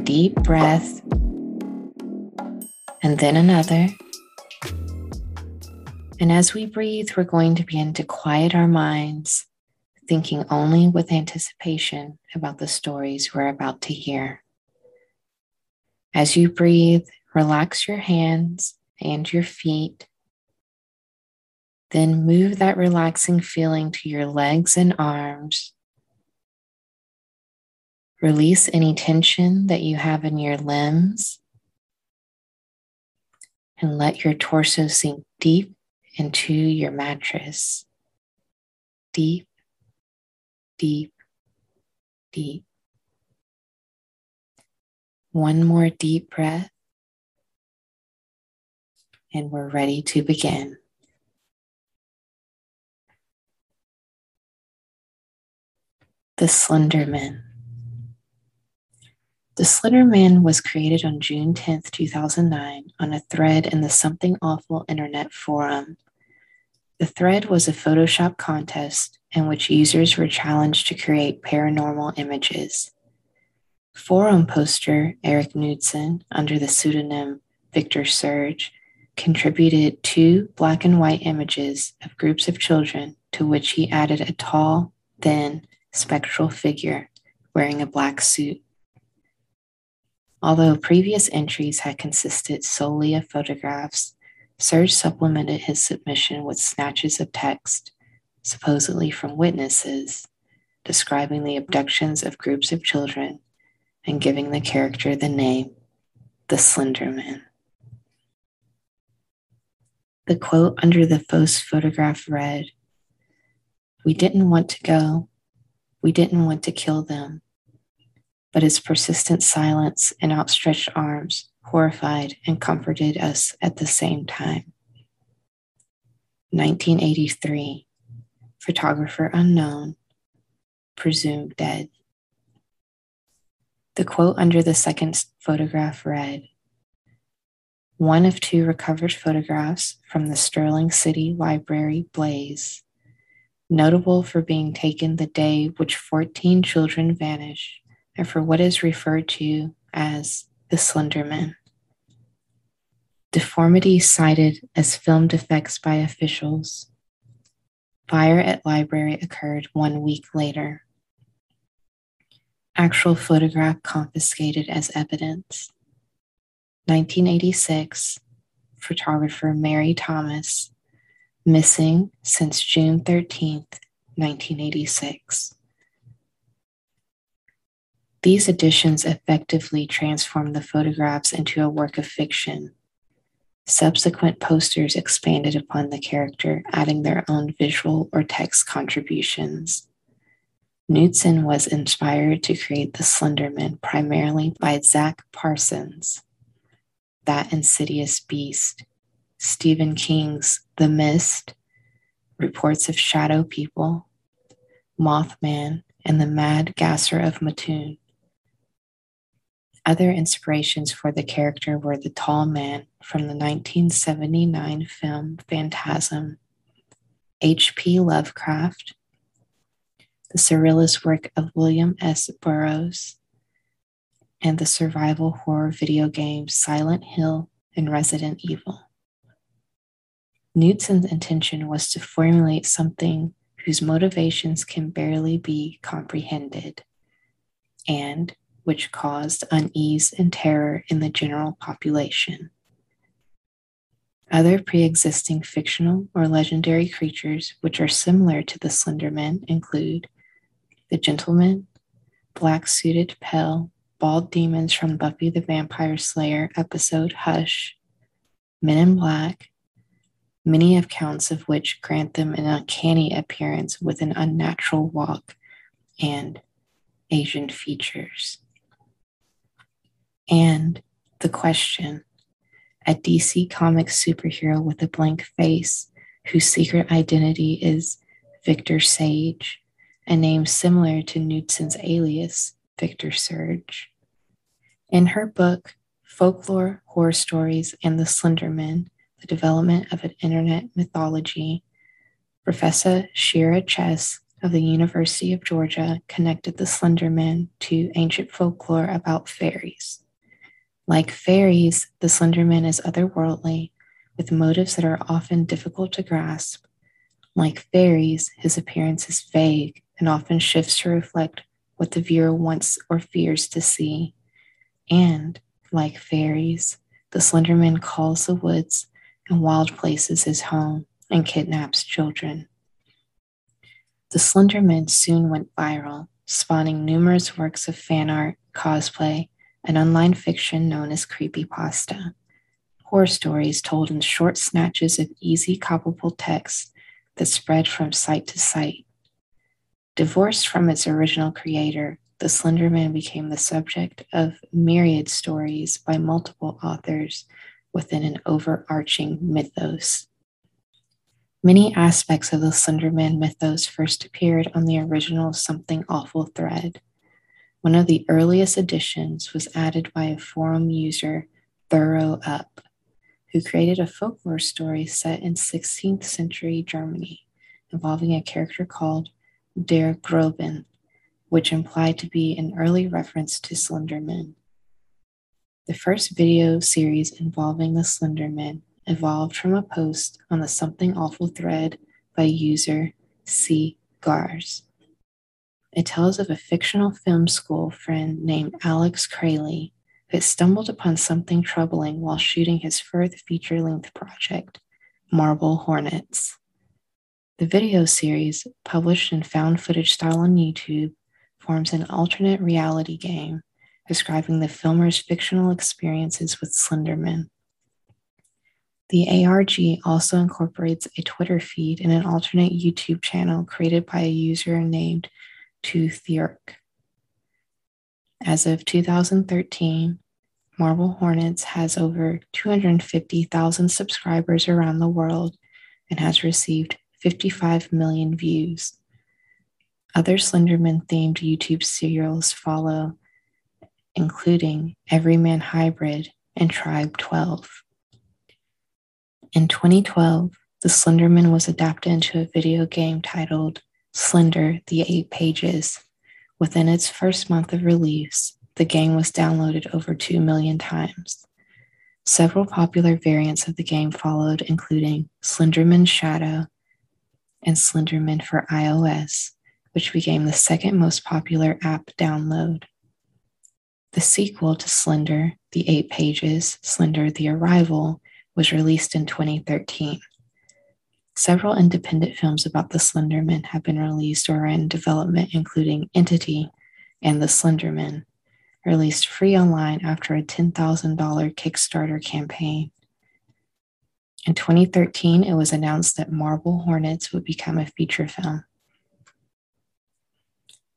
deep breath and then another. And as we breathe, we're going to begin to quiet our minds, thinking only with anticipation about the stories we're about to hear. As you breathe, relax your hands and your feet. Then move that relaxing feeling to your legs and arms. Release any tension that you have in your limbs and let your torso sink deep into your mattress. Deep, deep, deep. One more deep breath, and we're ready to begin. The Slender Man. The Slender Man was created on June 10, 2009, on a thread in the Something Awful Internet forum. The thread was a Photoshop contest in which users were challenged to create paranormal images. Forum poster Eric Knudsen, under the pseudonym Victor Surge, contributed two black and white images of groups of children to which he added a tall, thin, spectral figure wearing a black suit. Although previous entries had consisted solely of photographs, Surge supplemented his submission with snatches of text, supposedly from witnesses, describing the abductions of groups of children and giving the character the name the Slender Man. The quote under the post photograph read We didn't want to go. We didn't want to kill them but his persistent silence and outstretched arms horrified and comforted us at the same time. 1983, photographer unknown, presumed dead. The quote under the second photograph read One of two recovered photographs from the Sterling City Library blaze, notable for being taken the day which 14 children vanished and for what is referred to as the Slender Man. Deformity cited as film defects by officials. Fire at library occurred one week later. Actual photograph confiscated as evidence. 1986, photographer Mary Thomas, missing since June 13th, 1986. These additions effectively transformed the photographs into a work of fiction. Subsequent posters expanded upon the character, adding their own visual or text contributions. Knudsen was inspired to create the Slenderman primarily by Zach Parsons, That Insidious Beast, Stephen King's The Mist, Reports of Shadow People, Mothman, and The Mad Gasser of Mattoon. Other inspirations for the character were the tall man from the 1979 film Phantasm, H.P. Lovecraft, the surrealist work of William S. Burroughs, and the survival horror video games Silent Hill and Resident Evil. Knudsen's intention was to formulate something whose motivations can barely be comprehended and which caused unease and terror in the general population. Other pre existing fictional or legendary creatures which are similar to the Slender Man include the Gentleman, black suited pale, bald demons from Buffy the Vampire Slayer episode Hush, Men in Black, many accounts of which grant them an uncanny appearance with an unnatural walk and Asian features and the question a DC Comics superhero with a blank face whose secret identity is Victor Sage, a name similar to Knudsen's alias, Victor Surge. In her book, Folklore, Horror Stories, and the Slenderman, The Development of an Internet Mythology, Professor Shira Chess of the University of Georgia connected the Slender Man to ancient folklore about fairies. Like fairies, the Slenderman is otherworldly, with motives that are often difficult to grasp. Like fairies, his appearance is vague and often shifts to reflect what the viewer wants or fears to see. And, like fairies, the Slenderman calls the woods and wild places his home and kidnaps children. The Slenderman soon went viral, spawning numerous works of fan art, cosplay, and online fiction known as creepypasta. Horror stories told in short snatches of easy copyable text that spread from site to site. Divorced from its original creator, The Slender Man became the subject of myriad stories by multiple authors within an overarching mythos. Many aspects of the Slenderman mythos first appeared on the original Something Awful thread. One of the earliest additions was added by a forum user, Thorough Up, who created a folklore story set in 16th century Germany involving a character called Der Groben, which implied to be an early reference to Slenderman. The first video series involving the Slenderman evolved from a post on the Something Awful thread by user C. Gars. It tells of a fictional film school friend named Alex Kralie who stumbled upon something troubling while shooting his first feature length project, Marble Hornets. The video series, published in found footage style on YouTube, forms an alternate reality game describing the filmer's fictional experiences with Slenderman. The ARG also incorporates a Twitter feed and an alternate YouTube channel created by a user named totheark. As of 2013, Marble Hornets has over 250,000 subscribers around the world and has received 55 million views. Other Slenderman themed YouTube serials follow, including Everyman Hybrid and Tribe 12. In 2012, The Slenderman was adapted into a video game titled Slender The Eight Pages. Within its first month of release, the game was downloaded over 2 million times. Several popular variants of the game followed, including Slenderman Shadow and Slenderman for iOS, which became the second most popular app download. The sequel to Slender, The Eight Pages, Slender The Arrival, was released in 2013. Several independent films about the Slenderman have been released or are in development, including Entity and The Slenderman, released free online after a $10,000 Kickstarter campaign. In 2013, it was announced that Marble Hornets would become a feature film.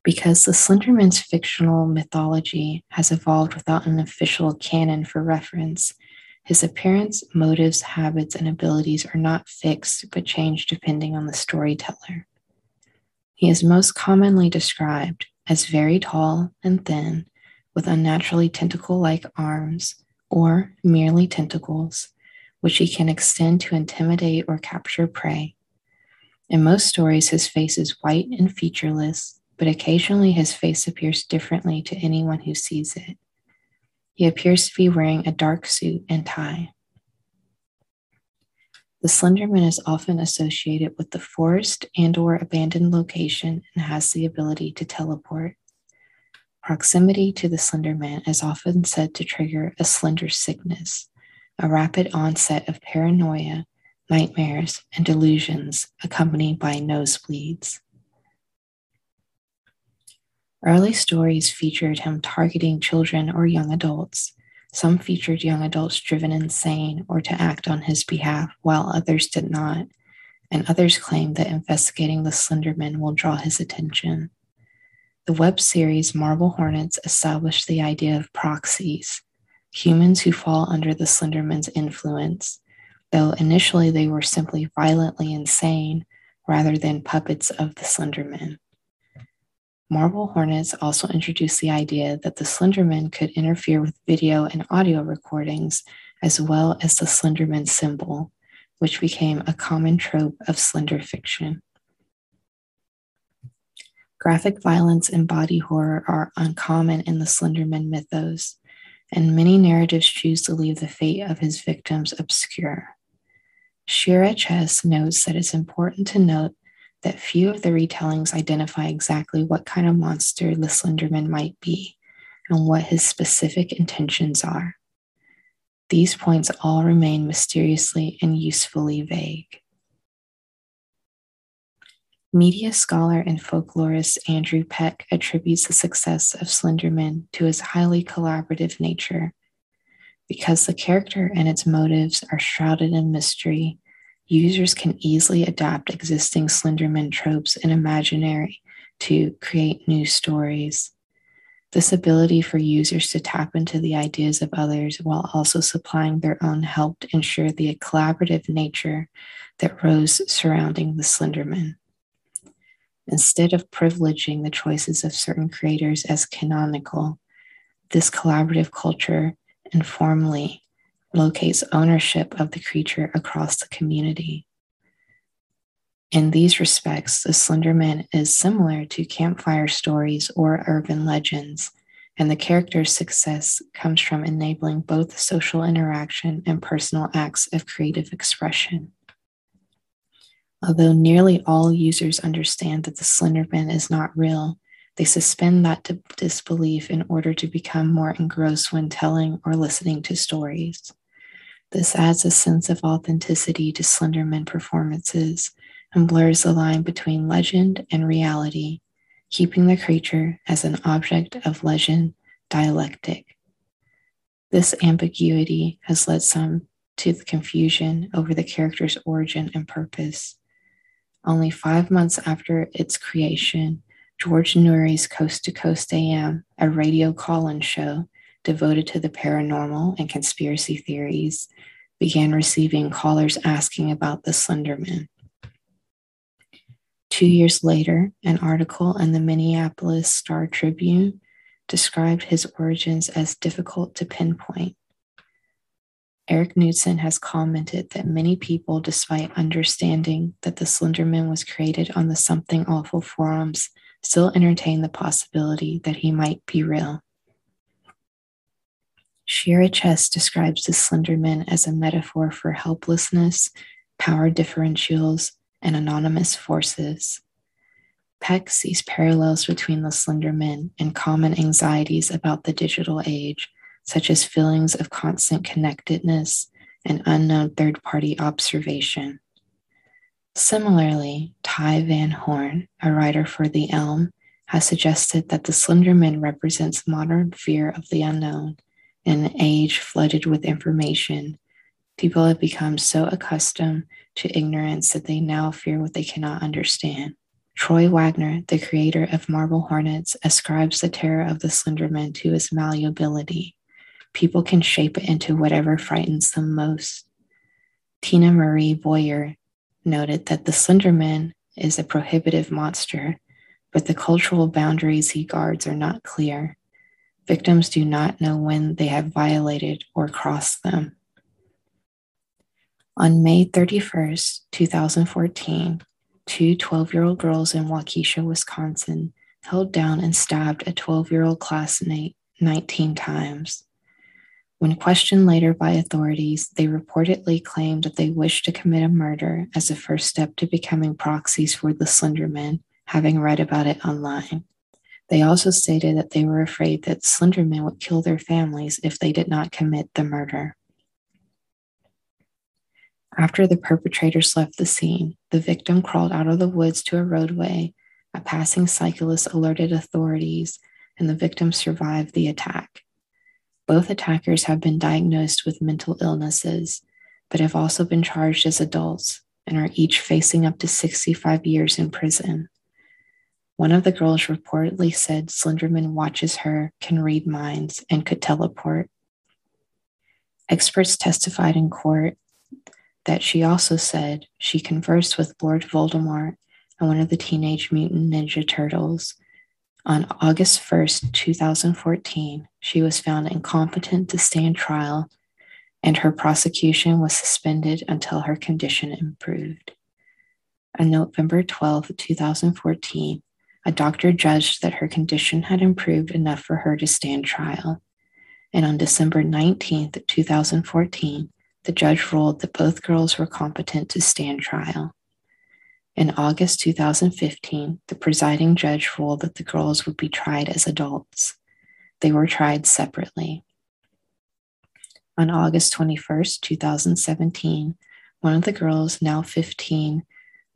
Because the Slenderman's fictional mythology has evolved without an official canon for reference, his appearance, motives, habits, and abilities are not fixed but change depending on the storyteller. He is most commonly described as very tall and thin, with unnaturally tentacle like arms, or merely tentacles, which he can extend to intimidate or capture prey. In most stories, his face is white and featureless, but occasionally his face appears differently to anyone who sees it. He appears to be wearing a dark suit and tie. The Slenderman is often associated with the forest and or abandoned location and has the ability to teleport. Proximity to the Slenderman is often said to trigger a slender sickness, a rapid onset of paranoia, nightmares, and delusions accompanied by nosebleeds. Early stories featured him targeting children or young adults. Some featured young adults driven insane or to act on his behalf, while others did not, and others claimed that investigating the Slenderman will draw his attention. The web series Marble Hornets established the idea of proxies, humans who fall under the Slenderman's influence, though initially they were simply violently insane rather than puppets of the Slenderman. Marble Hornets also introduced the idea that the Slenderman could interfere with video and audio recordings, as well as the Slenderman symbol, which became a common trope of slender fiction. Graphic violence and body horror are uncommon in the Slenderman mythos, and many narratives choose to leave the fate of his victims obscure. Shira Chess notes that it's important to note that few of the retellings identify exactly what kind of monster the Slenderman might be and what his specific intentions are. These points all remain mysteriously and usefully vague. Media scholar and folklorist Andrew Peck attributes the success of Slenderman to his highly collaborative nature. Because the character and its motives are shrouded in mystery, users can easily adapt existing Slenderman tropes and imaginary to create new stories. This ability for users to tap into the ideas of others while also supplying their own helped ensure the collaborative nature that rose surrounding the Slenderman. Instead of privileging the choices of certain creators as canonical, this collaborative culture informally locates ownership of the creature across the community. In these respects, the Slenderman is similar to campfire stories or urban legends, and the character's success comes from enabling both social interaction and personal acts of creative expression. Although nearly all users understand that the Slenderman is not real, they suspend that disbelief in order to become more engrossed when telling or listening to stories. This adds a sense of authenticity to Slenderman performances and blurs the line between legend and reality, keeping the creature as an object of legend dialectic. This ambiguity has led some to the confusion over the character's origin and purpose. Only five months after its creation, George Noory's Coast to Coast AM, a radio call in show devoted to the paranormal and conspiracy theories, began receiving callers asking about the Slenderman. Two years later, an article in the Minneapolis Star Tribune described his origins as difficult to pinpoint Eric Knudsen has commented that many people, despite understanding that the Slenderman was created on the Something Awful forums, still entertain the possibility that he might be real. Shira Chess describes the Slenderman as a metaphor for helplessness, power differentials, and anonymous forces. Peck sees parallels between the Slenderman and common anxieties about the digital age such as feelings of constant connectedness and unknown third party observation. Similarly, Ty Van Horn, a writer for The Elm, has suggested that the Slenderman represents modern fear of the unknown. In an age flooded with information, people have become so accustomed to ignorance that they now fear what they cannot understand. Troy Wagner, the creator of Marble Hornets, ascribes the terror of the Slenderman to his malleability people can shape it into whatever frightens them most. Tina Marie Boyer noted that the Slenderman is a prohibitive monster, but the cultural boundaries he guards are not clear. Victims do not know when they have violated or crossed them. On May 31st, 2014, two 12 year old girls in Waukesha, Wisconsin, held down and stabbed a 12 year old classmate 19 times. When questioned later by authorities, they reportedly claimed that they wished to commit a murder as a first step to becoming proxies for the Slenderman, having read about it online. They also stated that they were afraid that Slenderman would kill their families if they did not commit the murder. After the perpetrators left the scene, the victim crawled out of the woods to a roadway. A passing cyclist alerted authorities, and the victim survived the attack. Both attackers have been diagnosed with mental illnesses, but have also been charged as adults and are each facing up to 65 years in prison. One of the girls reportedly said Slenderman watches her, can read minds, and could teleport. Experts testified in court that she also said she conversed with Lord Voldemort and one of the Teenage Mutant Ninja Turtles on August 1st, 2014, she was found incompetent to stand trial and her prosecution was suspended until her condition improved. On November 12, 2014, a doctor judged that her condition had improved enough for her to stand trial. And on December 19, 2014, the judge ruled that both girls were competent to stand trial. In August 2015, the presiding judge ruled that the girls would be tried as adults. They were tried separately. On August 21, 2017, one of the girls, now 15,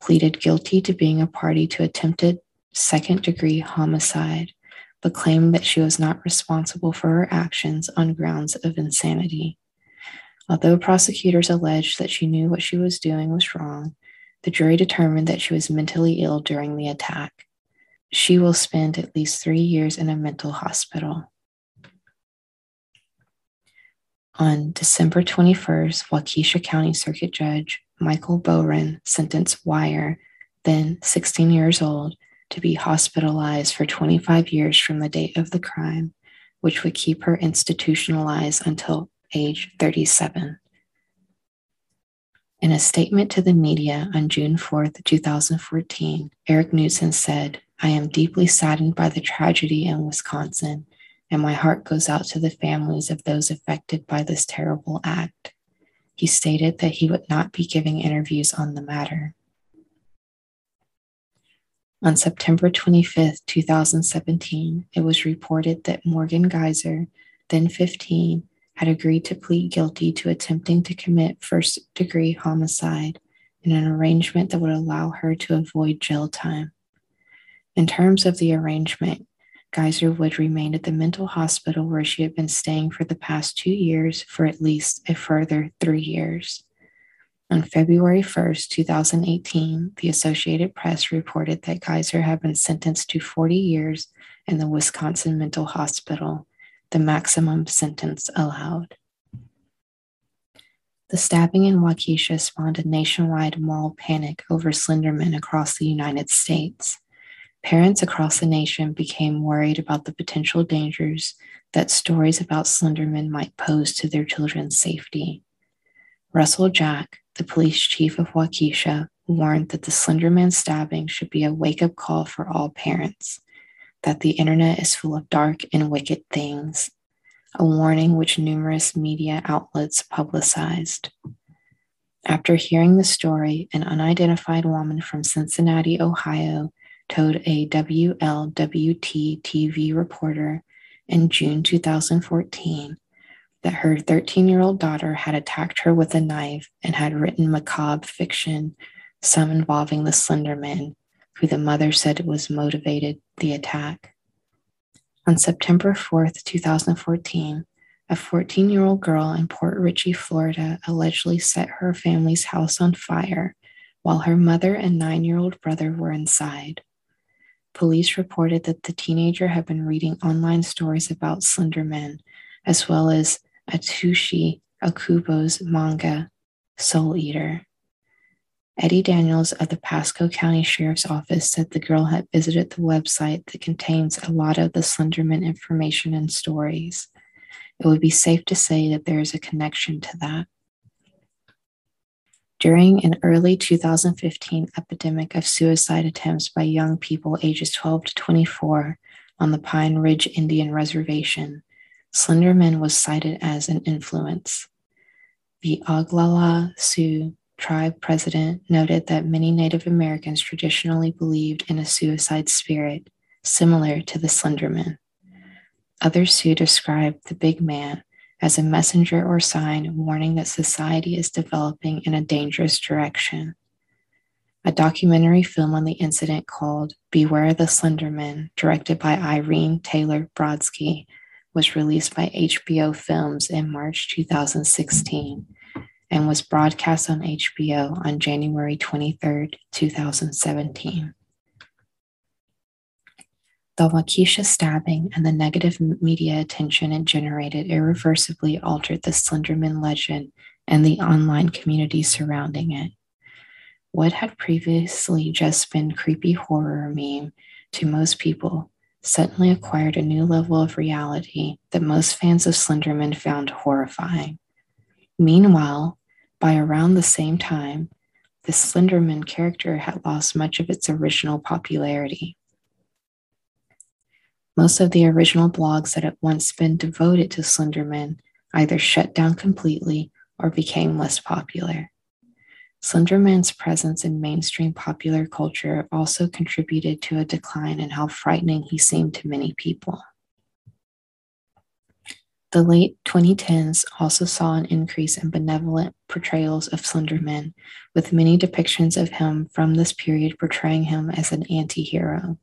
pleaded guilty to being a party to attempted second degree homicide, but claimed that she was not responsible for her actions on grounds of insanity. Although prosecutors alleged that she knew what she was doing was wrong, the jury determined that she was mentally ill during the attack. She will spend at least three years in a mental hospital. On December 21st, Waukesha County Circuit Judge Michael Bohren sentenced Weier, then 16 years old, to be hospitalized for 25 years from the date of the crime, which would keep her institutionalized until age 37. In a statement to the media on June 4, 2014, Eric Knudsen said, I am deeply saddened by the tragedy in Wisconsin, and my heart goes out to the families of those affected by this terrible act. He stated that he would not be giving interviews on the matter. On September 25, 2017, it was reported that Morgan Geyser, then 15, had agreed to plead guilty to attempting to commit first degree homicide in an arrangement that would allow her to avoid jail time. In terms of the arrangement, Geyser would remain at the mental hospital where she had been staying for the past two years for at least a further three years. On February 1, 2018, the Associated Press reported that Geyser had been sentenced to 40 years in the Wisconsin Mental Hospital the maximum sentence allowed. The stabbing in Waukesha spawned a nationwide moral panic over Slenderman across the United States. Parents across the nation became worried about the potential dangers that stories about Slenderman might pose to their children's safety. Russell Jack, the police chief of Waukesha, warned that the Slenderman stabbing should be a wake up call for all parents that the internet is full of dark and wicked things, a warning which numerous media outlets publicized. After hearing the story, an unidentified woman from Cincinnati, Ohio, told a WLWT TV reporter in June 2014 that her 13 year old daughter had attacked her with a knife and had written macabre fiction, some involving the Slender Man, who the mother said was motivated the attack. On September 4th, 2014, a 14 year old girl in Port Richey, Florida, allegedly set her family's house on fire while her mother and nine year old brother were inside. Police reported that the teenager had been reading online stories about Slender Men, as well as Atsushi Okubo's manga, Soul Eater. Eddie Daniels of the Pasco County Sheriff's Office said the girl had visited the website that contains a lot of the Slenderman information and stories. It would be safe to say that there is a connection to that. During an early 2015 epidemic of suicide attempts by young people ages 12 to 24 on the Pine Ridge Indian Reservation, Slenderman was cited as an influence. The Oglala Sioux tribe president noted that many Native Americans traditionally believed in a suicide spirit similar to the Slenderman. Others Sioux described the big man as a messenger or sign warning that society is developing in a dangerous direction. A documentary film on the incident called Beware the Slenderman, directed by Irene Taylor Brodsky, was released by HBO Films in March 2016 and was broadcast on HBO on January 23, 2017. The Waukesha stabbing and the negative media attention it generated irreversibly altered the Slenderman legend and the online community surrounding it. What had previously just been creepy horror meme to most people suddenly acquired a new level of reality that most fans of Slenderman found horrifying. Meanwhile, by around the same time, the Slenderman character had lost much of its original popularity. Most of the original blogs that had once been devoted to Slenderman either shut down completely or became less popular. Slenderman's presence in mainstream popular culture also contributed to a decline in how frightening he seemed to many people. The late 2010s also saw an increase in benevolent portrayals of Slenderman, with many depictions of him from this period portraying him as an anti hero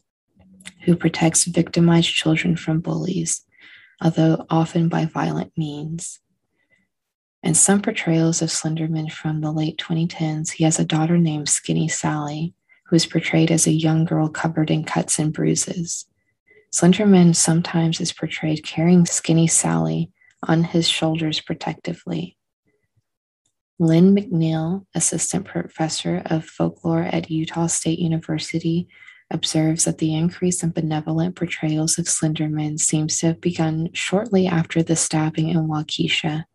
who protects victimized children from bullies, although often by violent means. In some portrayals of Slenderman from the late 2010s, he has a daughter named Skinny Sally, who is portrayed as a young girl covered in cuts and bruises. Slenderman sometimes is portrayed carrying Skinny Sally on his shoulders protectively. Lynne McNeill, assistant professor of folklore at Utah State University, observes that the increase in benevolent portrayals of Slenderman seems to have begun shortly after the stabbing in Waukesha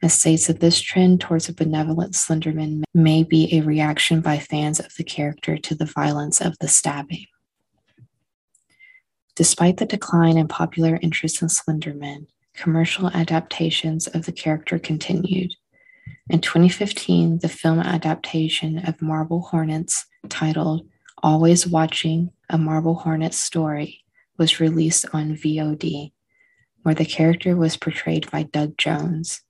and states that this trend towards a benevolent Slenderman may be a reaction by fans of the character to the violence of the stabbing. Despite the decline in popular interest in Slenderman, commercial adaptations of the character continued. In 2015, the film adaptation of Marble Hornets, titled Always Watching a Marble Hornets Story, was released on VOD, where the character was portrayed by Doug Jones.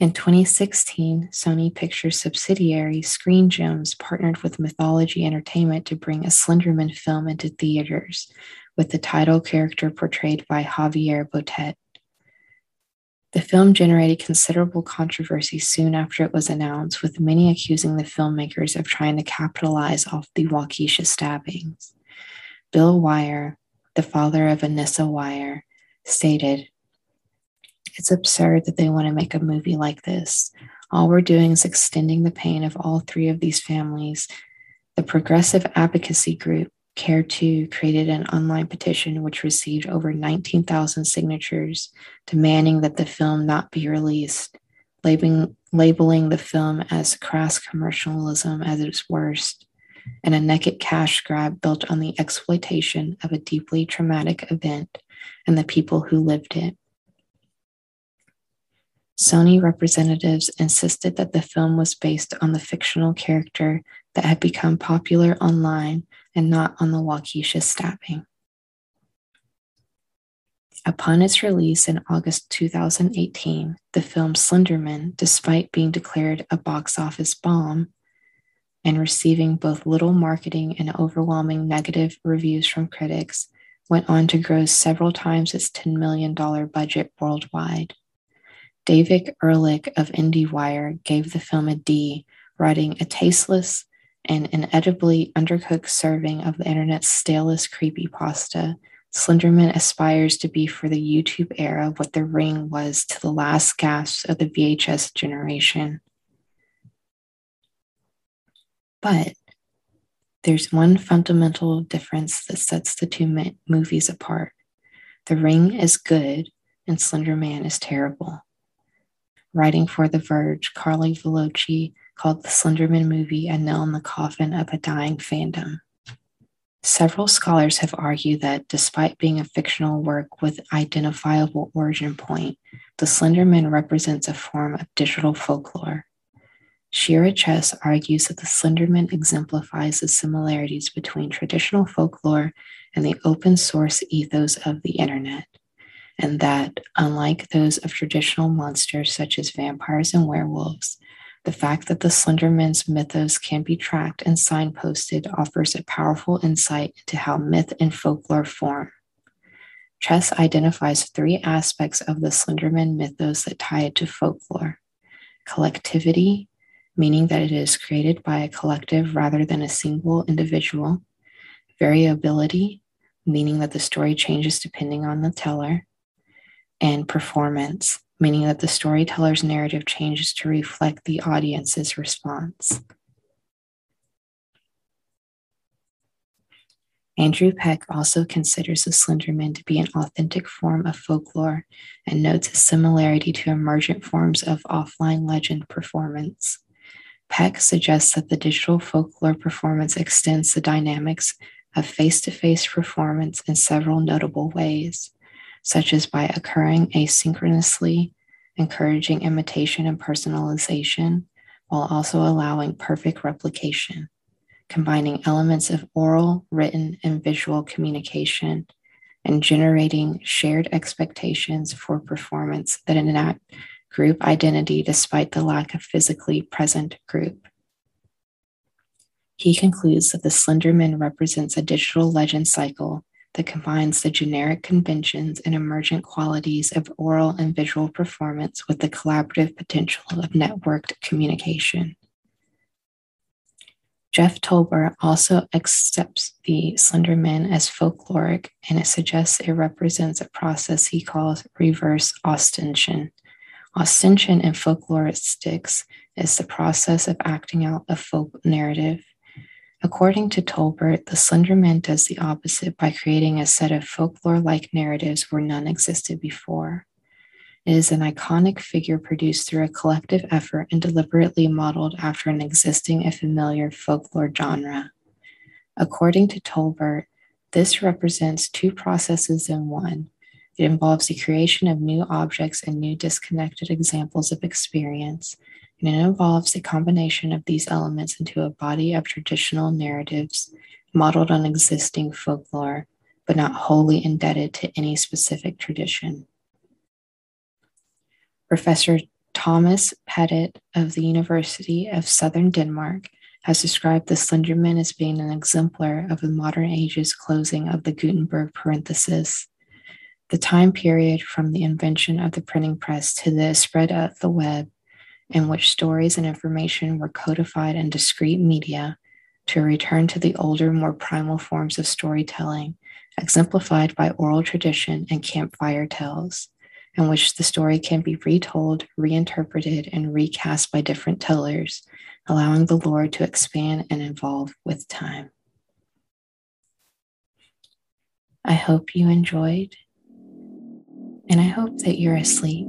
In 2016, Sony Pictures subsidiary Screen Gems partnered with Mythology Entertainment to bring a Slenderman film into theaters, with the title character portrayed by Javier Botet. The film generated considerable controversy soon after it was announced, with many accusing the filmmakers of trying to capitalize off the Waukesha stabbings. Bill Weier, the father of Anissa Weier, stated, it's absurd that they want to make a movie like this. All we're doing is extending the pain of all three of these families. The progressive advocacy group Care 2 created an online petition which received over 19,000 signatures demanding that the film not be released, labeling, labeling the film as crass commercialism at its worst, and a naked cash grab built on the exploitation of a deeply traumatic event and the people who lived it. Sony representatives insisted that the film was based on the fictional character that had become popular online and not on the Waukesha stabbing. Upon its release in August 2018, the film Slenderman, despite being declared a box office bomb and receiving both little marketing and overwhelming negative reviews from critics, went on to gross several times its $10 million budget worldwide. David Ehrlich of IndieWire gave the film a D, writing a tasteless and inedibly undercooked serving of the internet's stalest creepypasta. Slenderman aspires to be for the YouTube era what The Ring was to the last gasps of the VHS generation. But there's one fundamental difference that sets the two movies apart. The Ring is good and Slenderman is terrible writing for The Verge, Carli Velocci called the Slenderman movie a nail in the coffin of a dying fandom. Several scholars have argued that despite being a fictional work with identifiable origin point, the Slenderman represents a form of digital folklore. Shira Chess argues that the Slenderman exemplifies the similarities between traditional folklore and the open source ethos of the internet and that, unlike those of traditional monsters such as vampires and werewolves, the fact that the Slenderman's mythos can be tracked and signposted offers a powerful insight into how myth and folklore form. Chess identifies three aspects of the Slenderman mythos that tie it to folklore. Collectivity, meaning that it is created by a collective rather than a single individual, variability, meaning that the story changes depending on the teller, and performance, meaning that the storyteller's narrative changes to reflect the audience's response. Andrew Peck also considers the Slenderman to be an authentic form of folklore and notes a similarity to emergent forms of offline legend performance. Peck suggests that the digital folklore performance extends the dynamics of face to face performance in several notable ways, such as by occurring asynchronously, encouraging imitation and personalization, while also allowing perfect replication, combining elements of oral, written, and visual communication, and generating shared expectations for performance that enact group identity despite the lack of physically present group. He concludes that the Slenderman represents a digital legend cycle that combines the generic conventions and emergent qualities of oral and visual performance with the collaborative potential of networked communication. Jeff Tolbert also accepts the slender Slenderman as folkloric, and it suggests it represents a process he calls reverse ostension. Ostension in folkloristics is the process of acting out a folk narrative. According to Tolbert, the Slender Man does the opposite by creating a set of folklore like narratives where none existed before. It is an iconic figure produced through a collective effort and deliberately modeled after an existing and familiar folklore genre. According to Tolbert, this represents two processes in one. It involves the creation of new objects and new disconnected examples of experience, and it involves a combination of these elements into a body of traditional narratives modeled on existing folklore, but not wholly indebted to any specific tradition. Professor Thomas Pettitt of the University of Southern Denmark has described the Slenderman as being an exemplar of the modern age's closing of the Gutenberg parenthesis. The time period from the invention of the printing press to the spread of the web in which stories and information were codified in discrete media to return to the older, more primal forms of storytelling, exemplified by oral tradition and campfire tales, in which the story can be retold, reinterpreted, and recast by different tellers, allowing the lore to expand and evolve with time. I hope you enjoyed, and I hope that you're asleep